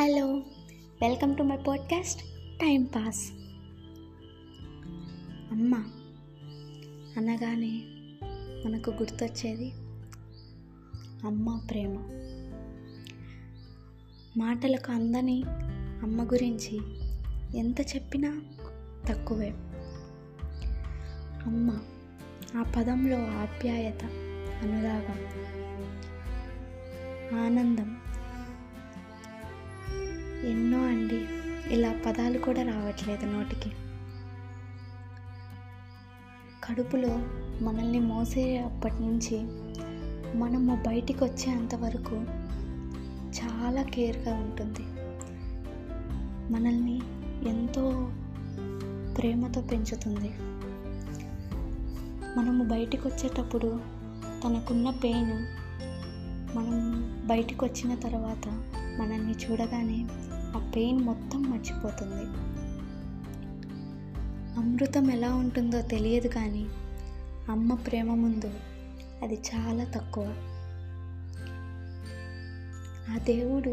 Hello welcome to my podcast time pass. అమ్మ అనగానే మనకు గుర్తొచ్చేది అమ్మ ప్రేమ. మాటలకు అందని అమ్మ గురించి ఎంత చెప్పినా తక్కువే. అమ్మ ఆ పదంలో ఆప్యాయత అనురాగం ఆనందం ఎన్నో అండి. ఇలా పదాలు కూడా రావట్లేదు నోటికి. కడుపులో మనల్ని మోసే అప్పటి నుంచి మనము బయటికి వచ్చేంత వరకు చాలా కేర్గా ఉంటుంది. మనల్ని ఎంతో ప్రేమతో పెంచుతుంది. మనము బయటికి వచ్చేటప్పుడు తనకున్న పెయిన్ మనం బయటకు వచ్చిన తర్వాత మనల్ని చూడగానే ఆ పెయిన్ మొత్తం మర్చిపోతుంది. అమృతం ఎలా ఉంటుందో తెలియదు కానీ అమ్మ ప్రేమ ముందు అది చాలా తక్కువ. ఆ దేవుడు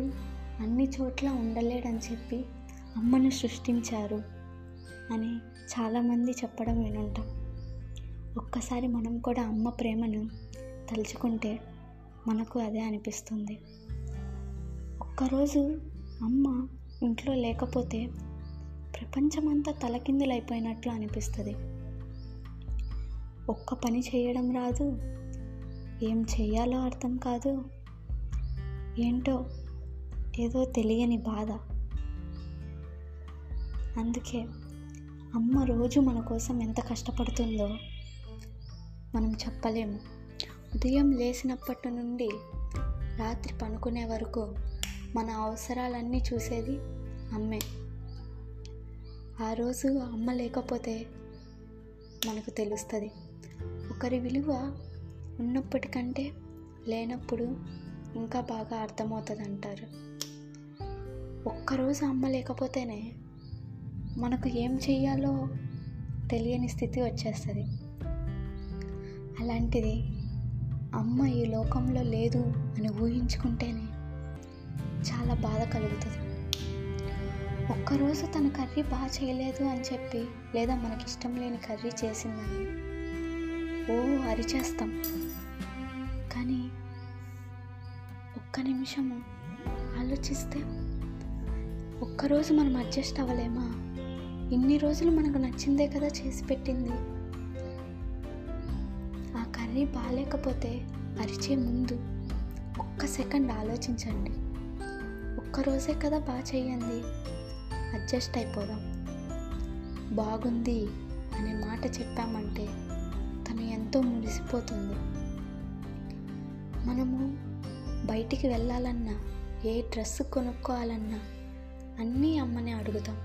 అన్ని చోట్ల ఉండలేడని చెప్పి అమ్మను సృష్టించారు అని చాలామంది చెప్పడం వినుంటాం. ఒక్కసారి మనం కూడా అమ్మ ప్రేమను తలుచుకుంటే మనకు అదే అనిపిస్తుంది. ఒక్కరోజు అమ్మ ఇంట్లో లేకపోతే ప్రపంచమంతా తలకిందులైపోయినట్లు అనిపిస్తుంది. ఒక్క పని చేయడం రాదు. ఏం చేయాలో అర్థం కాదు. ఏంటో ఏదో తెలియని బాధ. అందుకే అమ్మ రోజు మన కోసం ఎంత కష్టపడుతుందో మనం చెప్పలేము. ఉదయం లేచినప్పటి నుండి రాత్రి పనుకునే వరకు మన అవసరాలన్నీ చూసేది అమ్మే. ఆ రోజు అమ్మ లేకపోతే మనకు తెలుస్తుంది. ఒకరి విలువ ఉన్నప్పటికంటే లేనప్పుడు ఇంకా బాగా అర్థమవుతుంది అంటారు ఒక్కరోజు అమ్మ లేకపోతేనే మనకు ఏం చెయ్యాలో తెలియని స్థితి వచ్చేస్తుంది. అలాంటిది అమ్మ ఈ లోకంలో లేదు అని ఊహించుకుంటేనే చాలా బాధ కలుగుతుంది. ఒక్కరోజు తన కర్రీ బాగా చేయలేదు అని చెప్పి లేదా మనకి ఇష్టం లేని కర్రీ చేసిందని ఓ అరిచేస్తాం. కానీ ఒక్క నిమిషము ఆలోచిస్తే ఒక్కరోజు మనం అడ్జస్ట్ అవ్వలేమా? ఇన్ని రోజులు మనకు నచ్చిందే కదా చేసి పెట్టింది. మరీ బాగాలేకపోతే అరిచే ముందు ఒక్క సెకండ్ ఆలోచించండి. ఒక్కరోజే కదా బాగా చేయండి అడ్జస్ట్ అయిపోదాం. బాగుంది అనే మాట చెప్పామంటే తను ఎంతో మురిసిపోతుంది. మనము బయటికి వెళ్ళాలన్నా ఏ డ్రెస్ కొనుక్కోవాలన్నా అన్నీ అమ్మనే అడుగుతాం.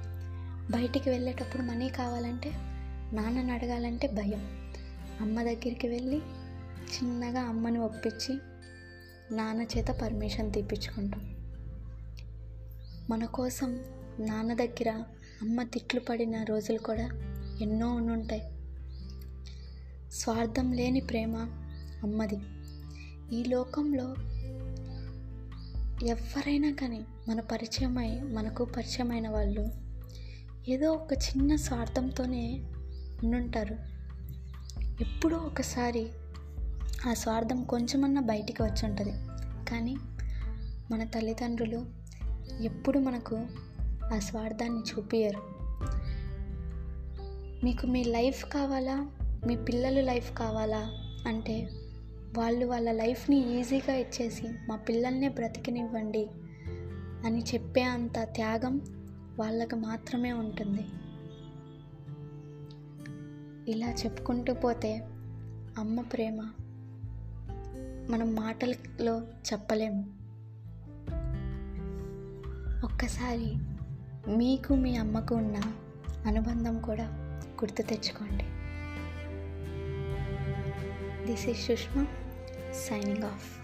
బయటికి వెళ్ళేటప్పుడు మనీ కావాలంటే నాన్నని అడగాలంటే భయం. అమ్మ దగ్గరికి వెళ్ళి చిన్నగా అమ్మని ఒప్పించి నాన్న చేత పర్మిషన్ తీపించుకుంటాం మన కోసం నాన్న దగ్గర అమ్మ తిట్లు పడిన రోజులు కూడా ఎన్నో ఉంటాయి స్వార్థం లేని ప్రేమ అమ్మది. ఈ లోకంలో ఎవరైనా కానీ మన పరిచయమై మనకు పరిచయమైన వాళ్ళు ఏదో ఒక చిన్న స్వార్థంతోనే ఉండుంటారు. ఎప్పుడో ఒకసారి ఆ స్వార్థం కొంచెమన్నా బయటికి వచ్చి ఉంటుంది కానీ మన తల్లిదండ్రులు ఎప్పుడు మనకు ఆ స్వార్థాన్ని చూపించరు మీకు మీ లైఫ్ కావాలా? మీ పిల్లలు లైఫ్ కావాలా? అంటే వాళ్ళు వాళ్ళ లైఫ్ని ఈజీగా ఇచ్చేసి మా పిల్లల్నే బ్రతికినివ్వండి అని చెప్పే అంత త్యాగం వాళ్ళకు మాత్రమే ఉంటుంది. ఇలా చెప్పుకుంటూ పోతే అమ్మ ప్రేమ మనం మాటలలో చెప్పలేము ఒక్కసారి మీకు మీ అమ్మకు ఉన్న అనుబంధం కూడా గుర్తు తెచ్చుకోండి. This is Sushma signing off